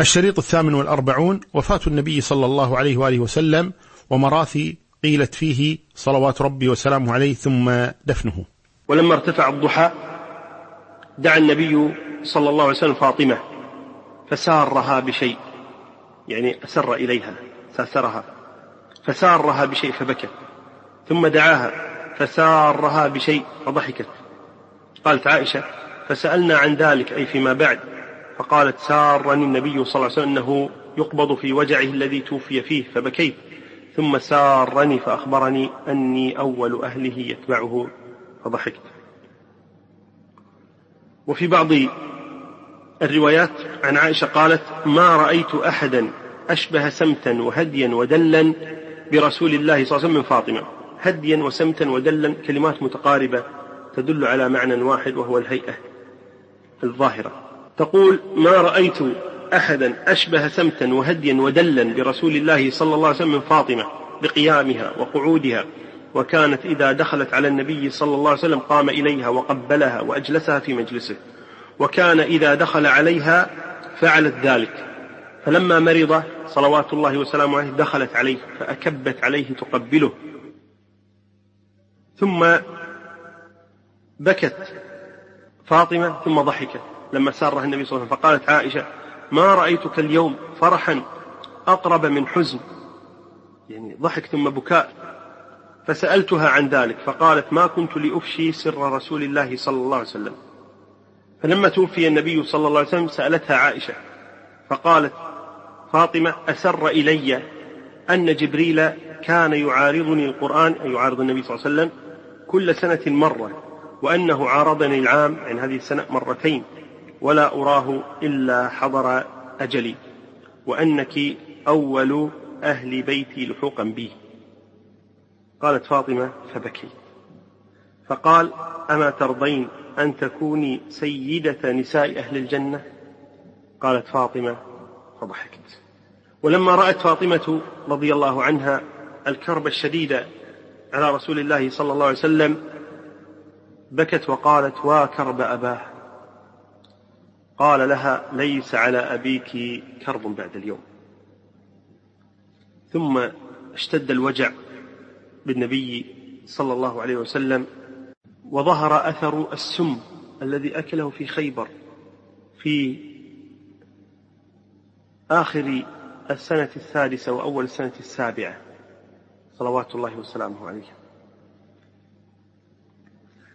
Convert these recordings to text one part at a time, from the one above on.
الشريط الثامن والأربعون وفاة النبي صلى الله عليه وآله وسلم ومراثي قيلت فيه صلوات ربي وسلامه عليه ثم دفنه. ولما ارتفع الضحى دعا النبي صلى الله عليه وسلم فاطمة فسارها بشيء يعني أسر إليها ساسرها فسارها بشيء فبكت. ثم دعاها فسارها بشيء فضحكت. قالت عائشة فسألنا عن ذلك أي فيما بعد. فقالت سارني النبي صلى الله عليه وسلم أنه يقبض في وجعه الذي توفي فيه فبكيت. ثم سارني فأخبرني أني أول أهله يتبعه فضحكت. وفي بعض الروايات عن عائشة قالت ما رأيت أحدا أشبه سمتا وهديا ودلا برسول الله صلى الله عليه وسلم من فاطمة. هديا وسمتا ودلا كلمات متقاربة تدل على معنى واحد وهو الهيئة الظاهرة. تقول ما رأيت أحدا أشبه سمتا وهديا ودلا برسول الله صلى الله عليه وسلم من فاطمة بقيامها وقعودها وكانت إذا دخلت على النبي صلى الله عليه وسلم قام إليها وقبلها وأجلسها في مجلسه وكان إذا دخل عليها فعلت ذلك. فلما مرض صلوات الله وسلامه عليه دخلت عليه فأكبت عليه تقبله. ثم بكت فاطمة ثم ضحكت. لما سارها النبي صلى الله عليه وسلم فقالت عائشة ما رأيتك اليوم فرحا أقرب من حزن؟ يعني ضحك ثم بكاء. فسألتها عن ذلك فقالت ما كنت لأفشي سر رسول الله صلى الله عليه وسلم. فلما توفي النبي صلى الله عليه وسلم سألتها عائشة فقالت فاطمة أسر إلي أن جبريل كان يعارضني القرآن أي يعارض النبي صلى الله عليه وسلم كل سنة مرة وأنه عارضني العام. عن هذه السنة مرتين. ولا أراه إلا حضر أجلي وأنك أول أهل بيتي لحوقا بي. قالت فاطمة فبكي. فقال أما ترضين أن تكوني سيدة نساء أهل الجنة؟ قالت فاطمة فضحكت. ولما رأت فاطمة رضي الله عنها الكرب الشديد على رسول الله صلى الله عليه وسلم بكت وقالت وا كرب أباه. قال لها ليس على أبيك كرب بعد اليوم. ثم اشتد الوجع بالنبي صلى الله عليه وسلم وظهر أثر السم الذي أكله في خيبر في آخر السنة السادسة وأول السنة السابعة. صلوات الله وسلامه عليه.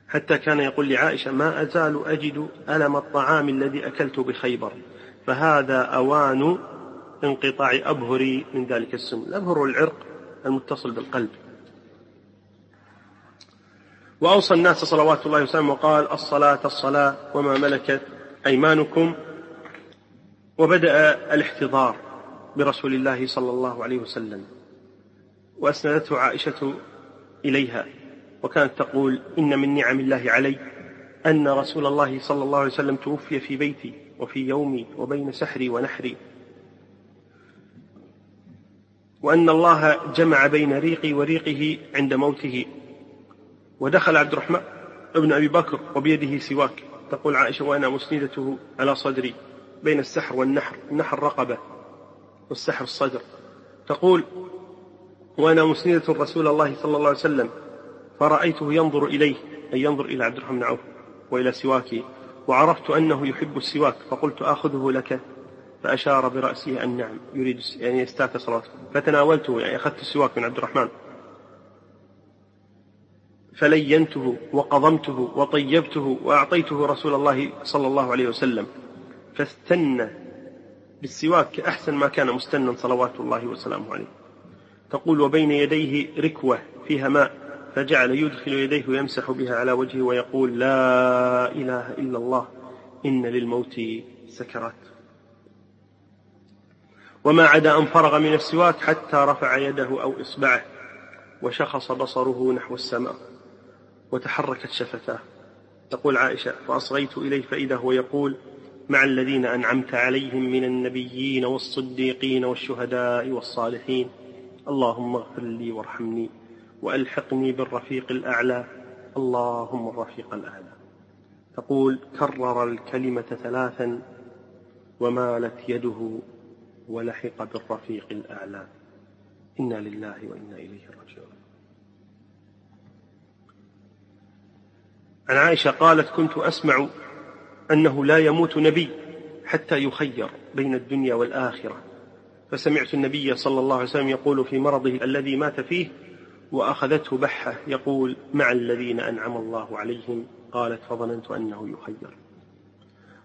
حتى كان يقول لعائشة ما أزال أجد ألم الطعام الذي أكلت بخيبر فهذا أوان انقطاع أبهري من ذلك السم. الأبهر العرق المتصل بالقلب. وأوصى الناس صلوات الله وسلامه وقال الصلاة الصلاة وما ملكت أيمانكم. وبدأ الاحتضار برسول الله صلى الله عليه وسلم وأسندته عائشة إليها. وكانت تقول إن من نعم الله علي أن رسول الله صلى الله عليه وسلم توفي في بيتي وفي يومي وبين سحري ونحري. وأن الله جمع بين ريقي وريقه عند موته. ودخل عبد الرحمن ابن أبي بكر وبيده سواك. تقول عائشة وأنا مسندته على صدري بين السحر والنحر النحر رقبة والسحر الصدر. تقول وأنا مسندة رسول الله صلى الله عليه وسلم فرأيته ينظر إليه أي ينظر إلى عبد الرحمن بن عوف وإلى سواكه وعرفت أنه يحب السواك فقلت آخذه لك؟ فأشار برأسه أن نعم يريد يعني يستاك صلاته. فتناولته يعني أخذت السواك من عبد الرحمن. فلينته وقضمته وطيبته وأعطيته رسول الله صلى الله عليه وسلم. فاستنى بالسواك أحسن ما كان مستنا صلوات الله وسلامه عليه. تقول وبين يديه ركوة فيها ماء. فجعل يدخل يديه ويمسح بها على وجهه ويقول لا إله إلا الله إن للموت سكرات. وما عدا أن فرغ من السواك حتى رفع يده أو إصبعه وشخص بصره نحو السماء وتحركت شفتاه. تقول عائشة فأصغيت إليه فإذا هو يقول مع الذين أنعمت عليهم من النبيين والصديقين والشهداء والصالحين اللهم اغفر لي وارحمني. وألحقني بالرفيق الأعلى. اللهم الرفيق الأعلى. تقول كرر الكلمة ثلاثا ومالت يده ولحق بالرفيق الأعلى. إنا لله وإنا إليه راجعون. عن عائشة قالت كنت أسمع أنه لا يموت نبي حتى يخير بين الدنيا والآخرة. فسمعت النبي صلى الله عليه وسلم يقول في مرضه الذي مات فيه وأخذته بحة يقول مع الذين أنعم الله عليهم قالت فظننت أنه يخير.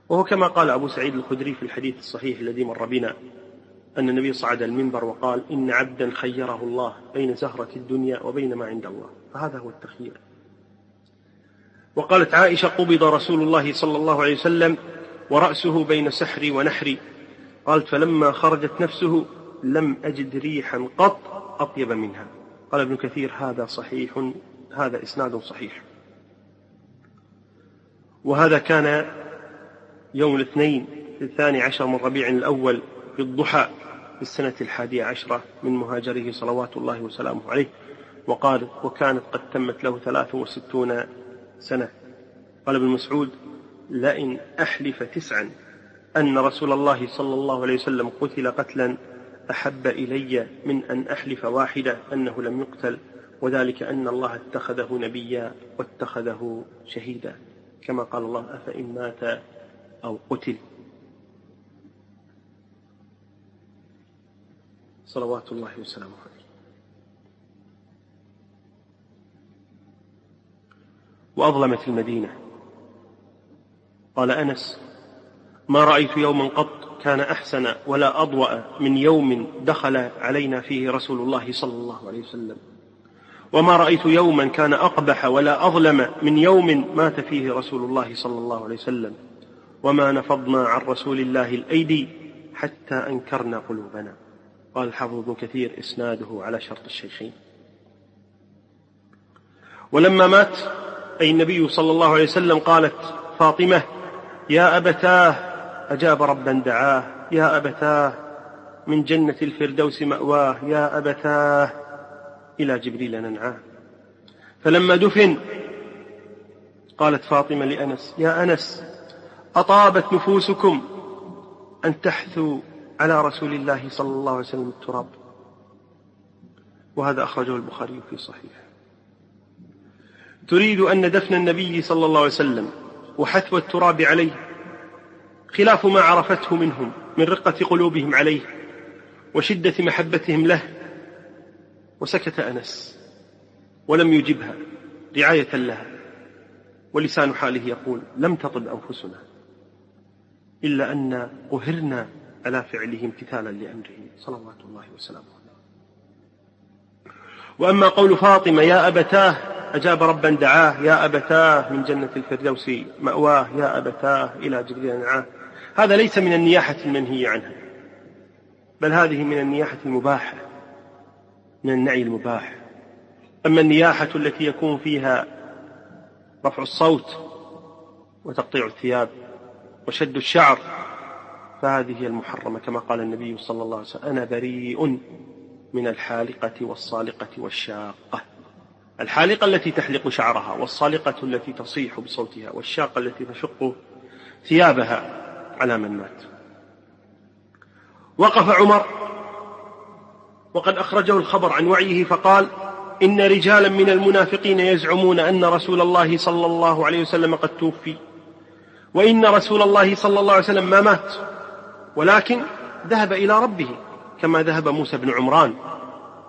وهو كما قال أبو سعيد الخدري في الحديث الصحيح الذي مر بنا أن النبي صعد المنبر وقال إن عبدا خيره الله بين زهرة الدنيا وبين ما عند الله. فهذا هو التخيير. وقالت عائشة قبض رسول الله صلى الله عليه وسلم ورأسه بين سحري ونحري. قالت فلما خرجت نفسه لم أجد ريحا قط أطيب منها. قال ابن كثير هذا صحيح هذا إسناد صحيح. وهذا كان يوم الاثنين الثاني عشر من ربيع الأول في الضحى في السنة الحادية عشرة من مهاجره صلوات الله وسلامه عليه وقال وكانت قد تمت له ثلاث وستون سنة قال ابن مسعود لئن أحلف تسعا أن رسول الله صلى الله عليه وسلم قتل قتلا أحب إلي من أن أحلف واحدة أنه لم يقتل وذلك أن الله اتخذه نبيا واتخذه شهيدا. كما قال الله أفإن مات أو قتل. صلوات الله وسلامه عليه. وأظلمت المدينة. قال أنس ما رأيت يوما قط كان أحسن ولا أضوأ من يوم دخل علينا فيه رسول الله صلى الله عليه وسلم. وما رأيت يوما كان أقبح ولا أظلم من يوم مات فيه رسول الله صلى الله عليه وسلم. وما نفضنا عن رسول الله الأيدي حتى أنكرنا قلوبنا. قال الحافظ ابن كثير إسناده على شرط الشيخين. ولما مات أي النبي صلى الله عليه وسلم قالت فاطمة يا أبتاه أجاب ربا دعاه يا أبتاه من جنة الفردوس مأواه يا أبتاه إلى جبريل ننعاه. فلما دفن قالت فاطمة لأنس يا أنس أطابت نفوسكم أن تحثوا على رسول الله صلى الله عليه وسلم التراب. وهذا أخرجه البخاري في صحيح تريد أن دفن النبي صلى الله عليه وسلم وحثو التراب عليه خلاف ما عرفته منهم من رقة قلوبهم عليه وشدة محبتهم له. وسكت أنس ولم يجبها رعاية لها ولسان حاله يقول لم تطب أنفسنا إلا أن قهرنا على فعله امتثالا لأمره صلوات الله وسلامه عليه. وأما قول فاطمة يا أبتاه أجاب ربا دعاه يا أبتاه من جنة الفردوس مأواه يا أبتاه إلى جبريل نعاه هذا ليس من النياحة المنهي عنها بل هذه من النياحة المباحة من النعي المباح. أما النياحة التي يكون فيها رفع الصوت وتقطيع الثياب وشد الشعر فهذه هي المحرمة كما قال النبي صلى الله عليه وسلم أنا بريء من الحالقة والصالقة والشاقة. الحالقة التي تحلق شعرها والصالقة التي تصيح بصوتها والشاقة التي تشق ثيابها على من مات. وقف عمر وقد أخرجه الخبر عن وعيه فقال إن رجالا من المنافقين يزعمون أن رسول الله صلى الله عليه وسلم قد توفي وإن رسول الله صلى الله عليه وسلم ما مات ولكن ذهب إلى ربه كما ذهب موسى بن عمران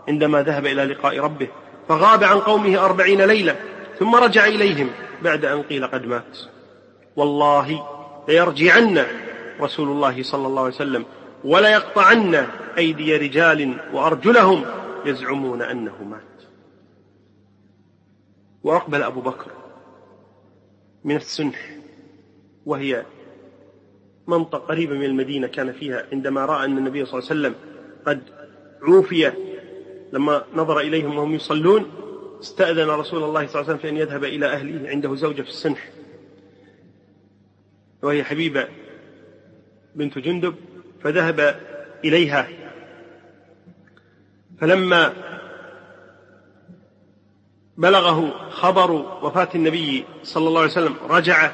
عندما ذهب إلى لقاء ربه فغاب عن قومه أربعين ليلة ثم رجع إليهم بعد أن قيل قد مات. والله ليرجعن رسول الله صلى الله عليه وسلم وليقطعن أيدي رجال وأرجلهم يزعمون أنه مات. وأقبل أبو بكر من السنح وهي منطقة قريبة من المدينة كان فيها عندما رأى أن النبي صلى الله عليه وسلم قد عوفي لما نظر إليهم وهم يصلون استأذن رسول الله صلى الله عليه وسلم في أن يذهب إلى أهله عنده زوجة في السنح. وهي حبيبة بنت جندب فذهب إليها. فلما بلغه خبر وفاة النبي صلى الله عليه وسلم رجع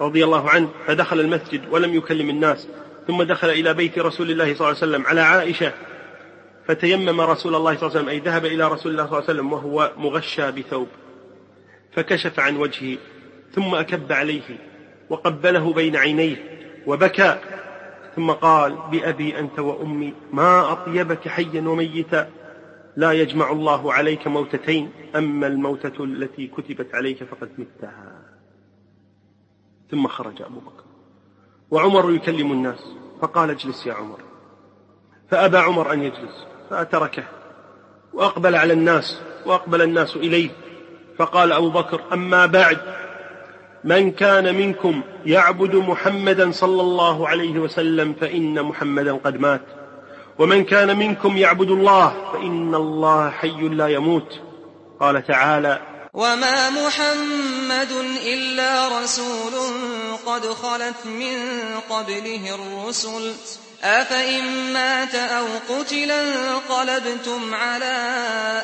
رضي الله عنه فدخل المسجد ولم يكلم الناس ثم دخل إلى بيت رسول الله صلى الله عليه وسلم على عائشة فتيمم رسول الله صلى الله عليه وسلم أي ذهب إلى رسول الله صلى الله عليه وسلم وهو مغشى بثوب فكشف عن وجهه ثم أكب عليه. وقبله بين عينيه وبكى ثم قال بأبي أنت وأمي ما أطيبك حيا وميتا لا يجمع الله عليك موتتين أما الموتة التي كتبت عليك فقد متها. ثم خرج أبو بكر. وعمر يكلم الناس فقال اجلس يا عمر. فأبى عمر أن يجلس فأتركه وأقبل على الناس وأقبل الناس إليه فقال أبو بكر أما بعد من كان منكم يعبد محمدا صلى الله عليه وسلم فإن محمدا قد مات. ومن كان منكم يعبد الله فإن الله حي لا يموت. قال تعالى وما محمد إلا رسول قد خلت من قبله الرسل. أفإن مات أو قتل انقلبتم على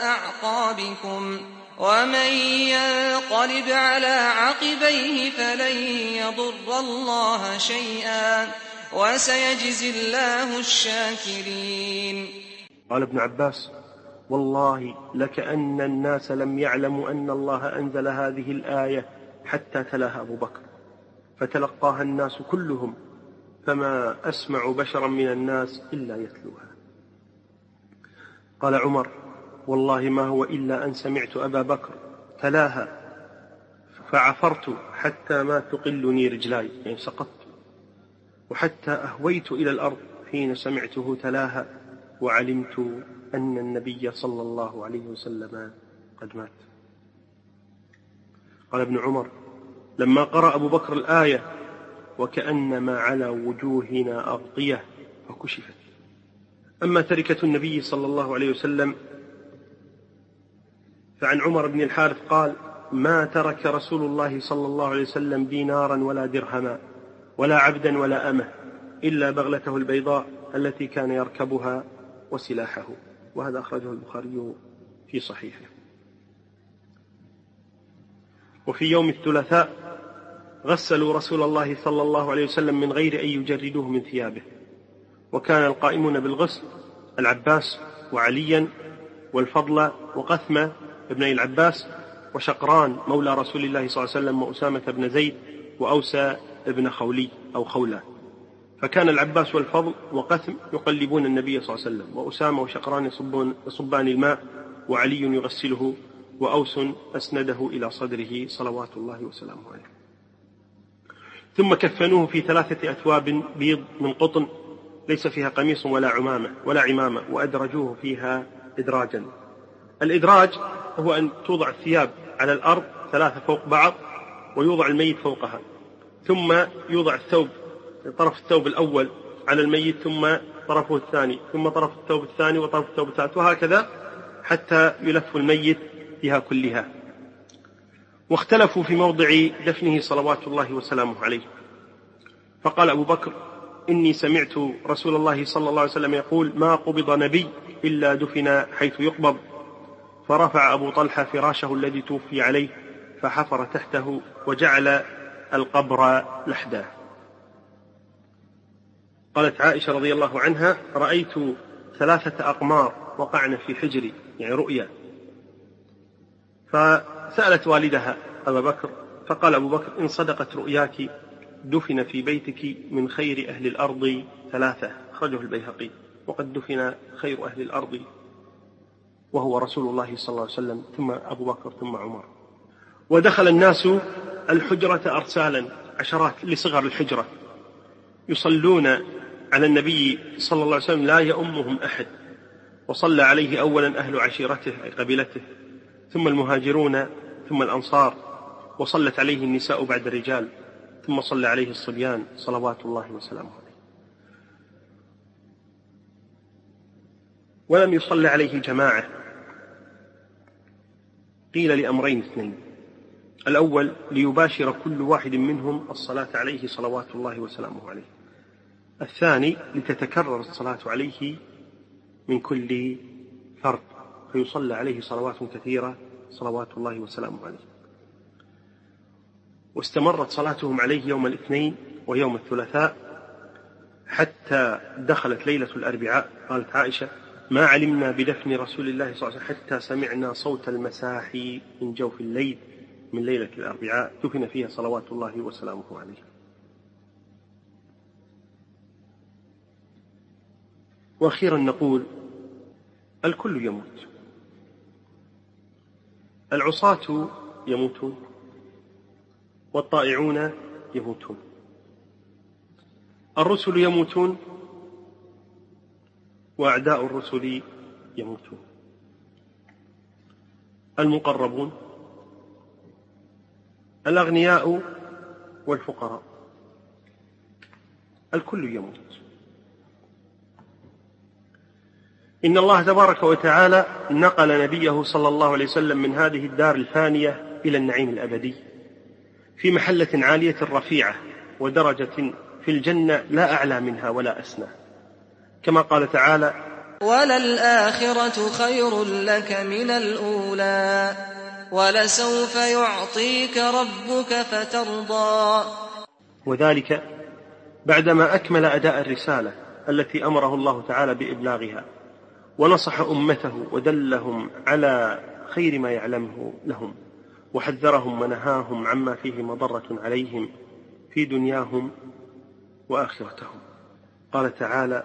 أعقابكم. ومن ينقلب على عقبيه فلن يضر الله شيئا وسيجزي الله الشاكرين. قال ابن عباس والله لكأن الناس لم يعلموا أن الله أنزل هذه الآية حتى تلاها أبو بكر فتلقاها الناس كلهم فما أسمع بشرا من الناس إلا يتلوها. قال عمر والله ما هو إلا أن سمعت أبا بكر تلاها فعفرت حتى ما تقلني رجلاي يعني سقطت وحتى أهويت إلى الأرض حين سمعته تلاها وعلمت أن النبي صلى الله عليه وسلم قد مات. قال ابن عمر لما قرأ أبو بكر الآية وكأنما على وجوهنا أغطية فكشفت. أما تركة النبي صلى الله عليه وسلم فعن عمر بن الحارث قال ما ترك رسول الله صلى الله عليه وسلم دينارا ولا درهما ولا عبدا ولا أمة إلا بغلته البيضاء التي كان يركبها وسلاحه. وهذا أخرجه البخاري في صحيحه. وفي يوم الثلاثاء غسلوا رسول الله صلى الله عليه وسلم من غير أن يجردوه من ثيابه. وكان القائمون بالغسل العباس وعليا والفضل وقثمة ابني العباس وشقران مولى رسول الله صلى الله عليه وسلم وأسامة بن زيد وأوسى ابن خولي أو خولة فكان العباس والفضل وقثم يقلبون النبي صلى الله عليه وسلم وأسامة وشقران يصبون يصبان الماء وعلي يغسله وأوس أسنده إلى صدره صلوات الله وسلامه عليه. ثم كفنوه في ثلاثة أثواب بيض من قطن ليس فيها قميص ولا عمامة ولا عمامة وأدرجوه فيها إدراجا. الإدراج هو أن توضع الثياب على الأرض ثلاثة فوق بعض ويوضع الميت فوقها ثم يوضع الثوب طرف الثوب الأول على الميت ثم طرفه الثاني ثم طرف الثوب الثاني وطرف الثوب الثالث وهكذا حتى يلف الميت بها كلها. واختلفوا في موضع دفنه صلوات الله وسلامه عليه. فقال أبو بكر إني سمعت رسول الله صلى الله عليه وسلم يقول ما قبض نبي إلا دفن حيث يقبض. فرفع أبو طلحة فراشه الذي توفي عليه فحفر تحته وجعل القبر لحدا قالت عائشة رضي الله عنها رأيت ثلاثة أقمار وقعن في حجري يعني رؤيا. فسألت والدها أبا بكر فقال أبو بكر إن صدقت رؤياك دفن في بيتك من خير أهل الأرض ثلاثة. أخرجه البيهقي وقد دفن خير أهل الأرض وهو رسول الله صلى الله عليه وسلم ثم أبو بكر ثم عمر. ودخل الناس الحجرة أرسالا عشرات لصغر الحجرة. يصلون على النبي صلى الله عليه وسلم لا يؤمهم أحد. وصلى عليه أولا أهل عشيرته أي قبيلته. ثم المهاجرون ثم الأنصار. وصلت عليه النساء بعد الرجال ثم صلى عليه الصبيان صلوات الله وسلامه عليه. ولم يصلى عليه جماعة. قيل لأمرين اثنين. الأول ليباشر كل واحد منهم الصلاة عليه صلوات الله وسلامه عليه. الثاني لتتكرر الصلاة عليه من كل فرد فيصلى عليه صلوات كثيرة صلوات الله وسلامه عليه. واستمرت صلاتهم عليه يوم الاثنين ويوم الثلاثاء حتى دخلت ليلة الأربعاء قالت عائشة ما علمنا بدفن رسول الله صلى الله عليه وسلم حتى سمعنا صوت المساحي من جوف الليل من ليلة الأربعاء دفن فيها صلوات الله وسلامه عليه. وأخيرا نقول الكل يموت. العصاة يموتون والطائعون يموتون. الرسل يموتون وأعداء الرسل يموتون. المقربون الأغنياء والفقراء. الكل يموت. إن الله تبارك وتعالى نقل نبيه صلى الله عليه وسلم من هذه الدار الفانية إلى النعيم الأبدي في محلة عالية رفيعة ودرجة في الجنة لا أعلى منها ولا أسنى. كما قال تعالى وللآخرة خير لك من الأولى ولسوف يعطيك ربك فترضى وذلك بعدما أكمل أداء الرسالة التي أمره الله تعالى بإبلاغها ونصح أمته ودلهم على خير ما يعلمه لهم وحذرهم ونهاهم عما فيه مضرة عليهم في دنياهم وآخرتهم. قال تعالى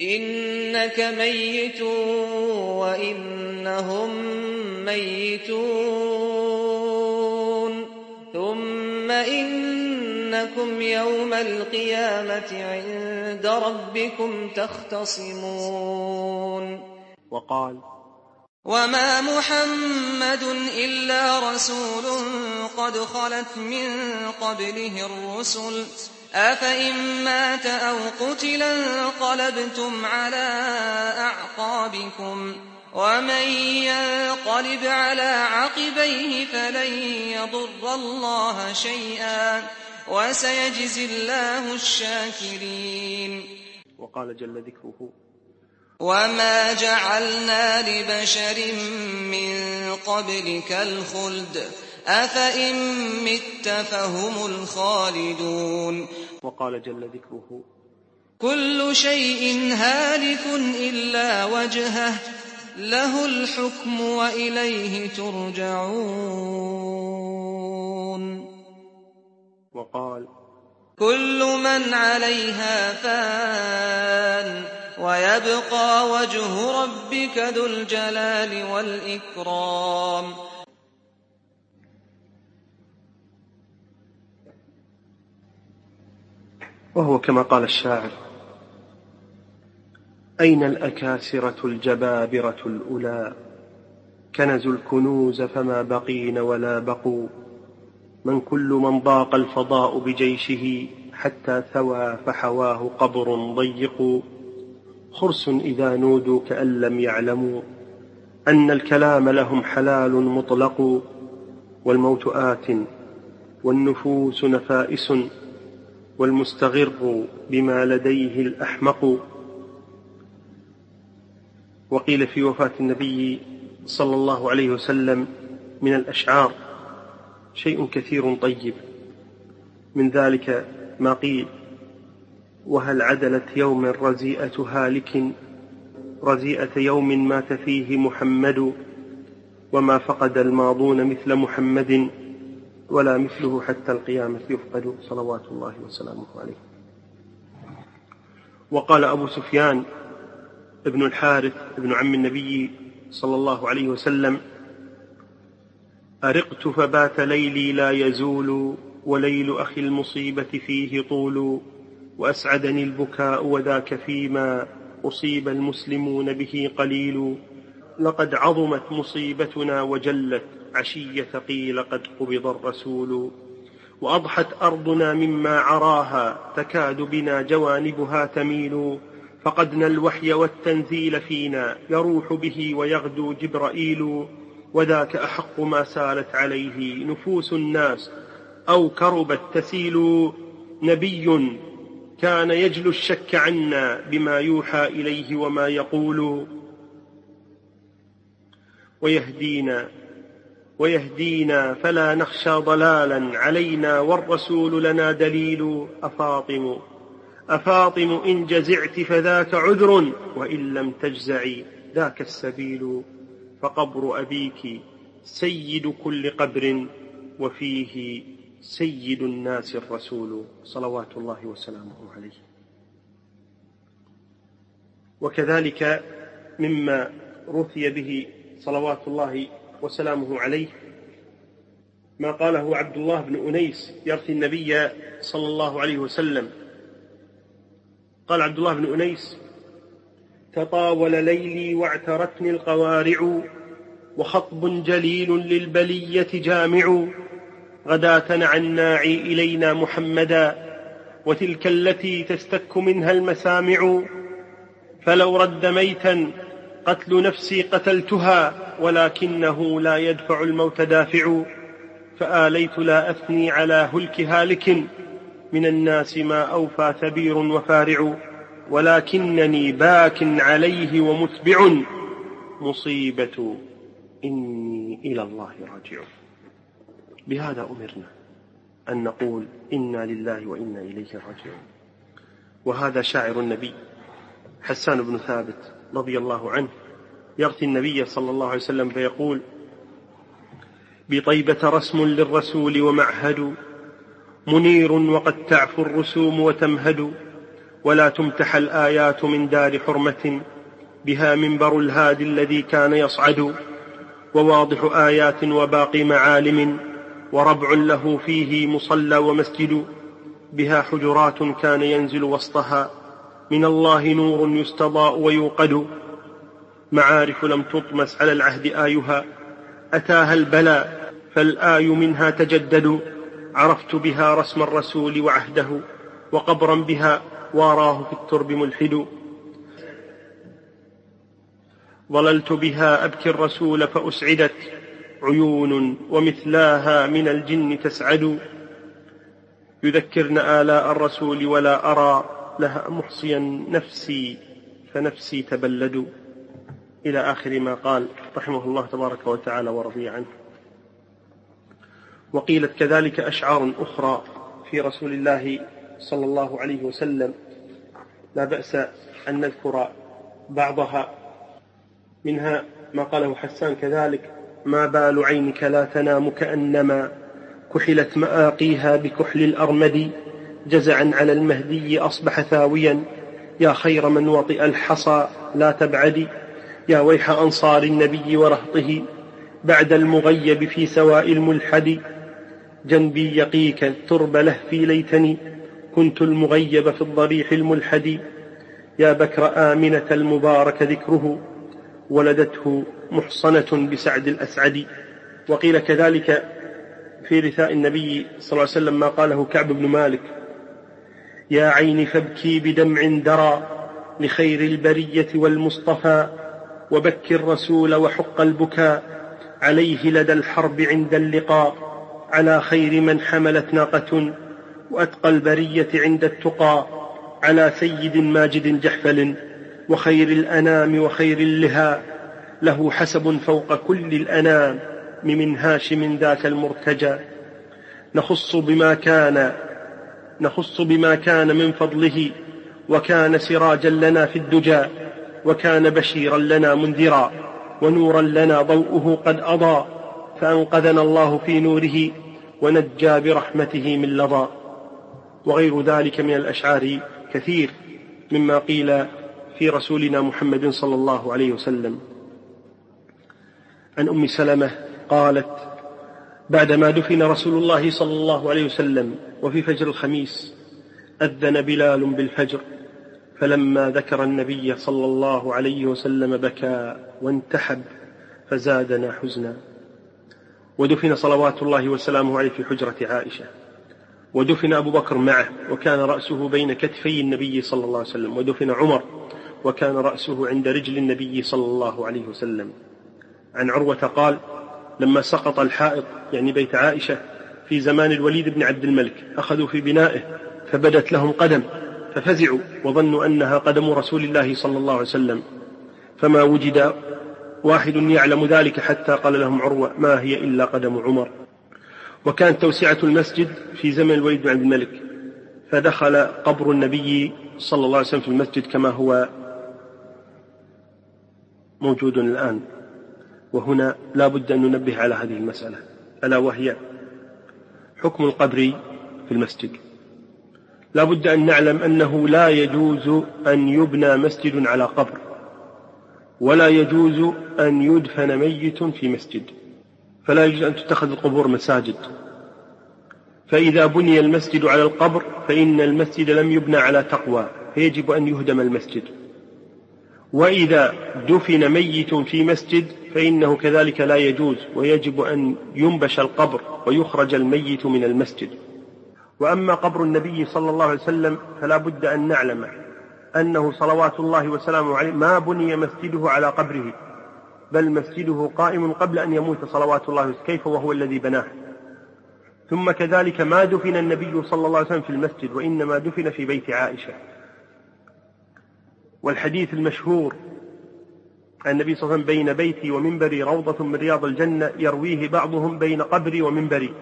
إنك ميت وإنهم ميتون. ثم إنكم يوم القيامة عند ربكم تختصمون. وقال وما محمد إلا رسول قد خلت من قبله الرسل أفإن مات أو قتل انقلبتم على أعقابكم ومن ينقلب على عقبيه فلن يضر الله شيئا وسيجزي الله الشاكرين وقال جل ذكره وما جعلنا لبشر من قبلك الخلد أفإن مت فهم الخالدون. وقال جل ذكره كل شيء هالك إلا وجهه له الحكم وإليه ترجعون. وقال كل من عليها فان ويبقى وجه ربك ذو الجلال والإكرام. وهو كما قال الشاعر أين الأكاسرة الجبابرة الأولى؟ كنزوا الكنوز فما بقين ولا بقوا. من كل من ضاق الفضاء بجيشه حتى ثوى فحواه قبر ضيق. خرس إذا نودوا كأن لم يعلموا. أن الكلام لهم حلال مطلق. والموت آت والنفوس نفائس. والمستغر بما لديه الأحمق. وقيل في وفاة النبي صلى الله عليه وسلم من الأشعار شيء كثير طيب. من ذلك ما قيل وهل عدلت يوم رزيئة هالك رزيئة يوم مات فيه محمد وما فقد الماضون مثل محمد؟ ولا مثله حتى القيامة يفقد صلوات الله وسلامه عليه. وقال أبو سفيان ابن الحارث ابن عم النبي صلى الله عليه وسلم أرقت فبات ليلي لا يزول وليل أخي المصيبة فيه طول وأسعدني البكاء وذاك فيما أصيب المسلمون به قليل لقد عظمت مصيبتنا وجلت عشية قيل قد قبض الرسول وأضحت أرضنا مما عراها تكاد بنا جوانبها تميل فقدنا الوحي والتنزيل فينا يروح به ويغدو جبرائيل وذاك أحق ما سالت عليه نفوس الناس أو كربت تسيل نبي كان يجلو الشك عنا بما يوحى إليه وما يقول ويهدينا ويهدينا فلا نخشى ضلالا علينا والرسول لنا دليل أفاطم. أفاطم إن جزعت فذاك عذر وإن لم تجزعي ذاك السبيل فقبر أبيك سيد كل قبر وفيه سيد الناس الرسول صلوات الله وسلامه عليه. وكذلك مما رثي به صلوات الله وسلامه عليه. ما قاله عبد الله بن أنيس يرثي النبي صلى الله عليه وسلم. قال عبد الله بن أنيس تطاول ليلي واعترتني القوارع وخطب جليل للبلية جامع. غداة عناعي إلينا محمدا وتلك التي تستك منها المسامع. فلو رد ميتا قتل نفسي قتلتها ولكنه لا يدفع الموت دافع فآليت لا أثني على هلك هالك من الناس ما أوفى ثبير وفارع ولكنني باك عليه ومتبع مصيبة إني إلى الله راجع. بهذا أمرنا أن نقول إنا لله وإنا إليه راجعون. وهذا شاعر النبي حسان بن ثابت رضي الله عنه يرثي النبي صلى الله عليه وسلم فيقول بطيبة رسم للرسول ومعهد منير وقد تعفو الرسوم وتمهد ولا تمتح الآيات من دار حرمة بها منبر الهادي الذي كان يصعد وواضح آيات وباقي معالم وربع له فيه مصلى ومسجد بها حجرات كان ينزل وسطها من الله نور يستضاء ويوقد. معارف لم تطمس على العهد آيها. أتاها البلاء فالآي منها تجدد. عرفت بها رسم الرسول وعهده وقبرا بها واراه في الترب ملحد. ظللت بها أبكي الرسول فأسعدت. عيون ومثلاها من الجن تسعد. يذكرن آلاء الرسول ولا أرى. لها محصيا نفسي فنفسي تبلد. إلى آخر ما قال رحمه الله تبارك وتعالى ورضي عنه. وقيلت كذلك أشعار أخرى في رسول الله صلى الله عليه وسلم. لا بأس أن نذكر بعضها. منها ما قاله حسان كذلك ما بال عينك لا تنام كأنما كحلت مآقيها بكحل الأرمد جزعا على المهدي أصبح ثاويا. يا خير من وطئ الحصى لا تبعدي يا ويح أنصار النبي ورهطه بعد المغيب في سواء الملحد. جنبي يقيك الترب لهفي ليتني. كنت المغيب في الضريح الملحد. يا بكر آمنة المبارك ذكره. ولدته محصنة بسعد الأسعد. وقيل كذلك في رثاء النبي صلى الله عليه وسلم ما قاله كعب بن مالك. يا عين فابكي بدمع درى لخير البرية والمصطفى وبك الرسول وحق البكاء عليه لدى الحرب عند اللقاء على خير من حملت ناقة وأتقى البرية عند التقى على سيد ماجد جحفل وخير الأنام وخير اللها له حسب فوق كل الأنام من هاشم ذاك المرتجى. نخص بما كان نخص بما كان من فضله وكان سراجا لنا في الدجى وكان بشيرا لنا منذرا ونورا لنا ضوءه قد أضاء فأنقذنا الله في نوره ونجى برحمته من لظى. وغير ذلك من الأشعار كثير مما قيل في رسولنا محمد صلى الله عليه وسلم. عن أم سلمة قالت بعدما دفن رسول الله صلى الله عليه وسلم وفي فجر الخميس أذن بلال بالفجر فلما ذكر النبي صلى الله عليه وسلم بكى وانتحب فزادنا حزنا. ودفن صلوات الله وسلامه عليه في حجرة عائشة. ودفن أبو بكر معه وكان رأسه بين كتفي النبي صلى الله عليه وسلم. ودفن عمر وكان رأسه عند رجل النبي صلى الله عليه وسلم. عن عروة قال لما سقط الحائط يعني بيت عائشة في زمان الوليد بن عبد الملك. أخذوا في بنائه فبدت لهم قدم ففزعوا وظنوا أنها قدم رسول الله صلى الله عليه وسلم. فما وجد واحد يعلم ذلك حتى قال لهم عروة ما هي إلا قدم عمر. وكانت توسعة المسجد في زمن الوليد بن عبد الملك. فدخل قبر النبي صلى الله عليه وسلم في المسجد كما هو موجود الآن. وهنا لا بد أن ننبه على هذه المسألة. ألا وهي حكم القبر في المسجد. لا بد أن نعلم أنه لا يجوز أن يبنى مسجد على قبر ولا يجوز أن يدفن ميت في مسجد فلا يجوز أن تتخذ القبور مساجد. فإذا بني المسجد على القبر فإن المسجد لم يبنى على تقوى فيجب أن يهدم المسجد. وإذا دفن ميت في مسجد فإنه كذلك لا يجوز ويجب أن ينبش القبر ويخرج الميت من المسجد. وأما قبر النبي صلى الله عليه وسلم فلا بد أن نعلم أنه صلوات الله وسلامه عليه ما بني مسجده على قبره بل مسجده قائم قبل أن يموت صلوات الله كيف وهو الذي بناه. ثم كذلك ما دفن النبي صلى الله عليه وسلم في المسجد وإنما دفن في بيت عائشة. والحديث المشهور النبي صلى الله عليه وسلم بين بيتي ومنبري روضة من رياض الجنة يرويه بعضهم بين قبري ومنبري.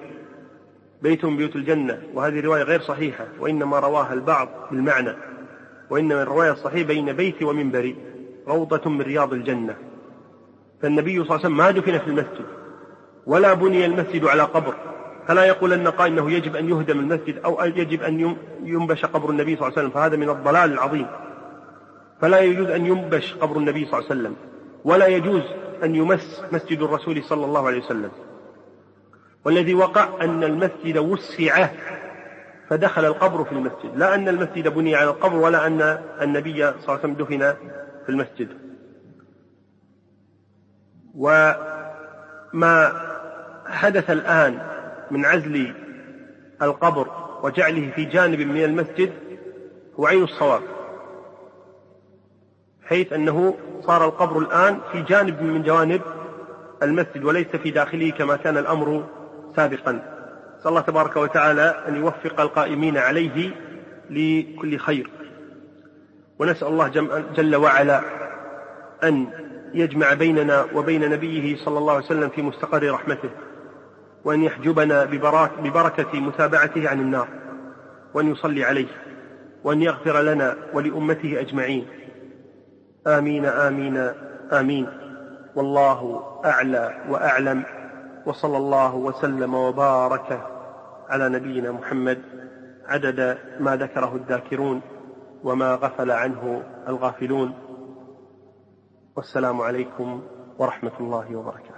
بيت من بيوت الجنة وهذه رواية غير صحيحة وإنما رواها البعض بالمعنى. وإنما الرواية الصحيحة بين بيتي ومنبري روضة من رياض الجنة. فالنبي صلى الله عليه وسلم ما دفن في المسجد ولا بني المسجد على قبر. فلا يقول أن قائل أنه يجب أن يهدم المسجد أو يجب أن ينبش قبر النبي صلى الله عليه وسلم. فهذا من الضلال العظيم. فلا يجوز أن ينبش قبر النبي صلى الله عليه وسلم ولا يجوز أن يمس مسجد الرسول صلى الله عليه وسلم. والذي وقع أن المسجد وسع فدخل القبر في المسجد لا أن المسجد بني على القبر ولا أن النبي صلى الله عليه وسلم دفن في المسجد. وما حدث الآن من عزل القبر وجعله في جانب من المسجد هو عين الصواب. حيث أنه صار القبر الآن في جانب من جوانب المسجد وليس في داخله كما كان الأمر سابقا. نسأل الله تبارك وتعالى أن يوفق القائمين عليه لكل خير. ونسأل الله جل وعلا أن يجمع بيننا وبين نبيه صلى الله عليه وسلم في مستقر رحمته وأن يحجبنا ببركة متابعته عن النار وأن يصلي عليه وأن يغفر لنا ولأمته أجمعين. آمين آمين آمين. والله أعلى وأعلم وصلى الله وسلم وبارك على نبينا محمد عدد ما ذكره الذاكرون وما غفل عنه الغافلون. والسلام عليكم ورحمة الله وبركاته.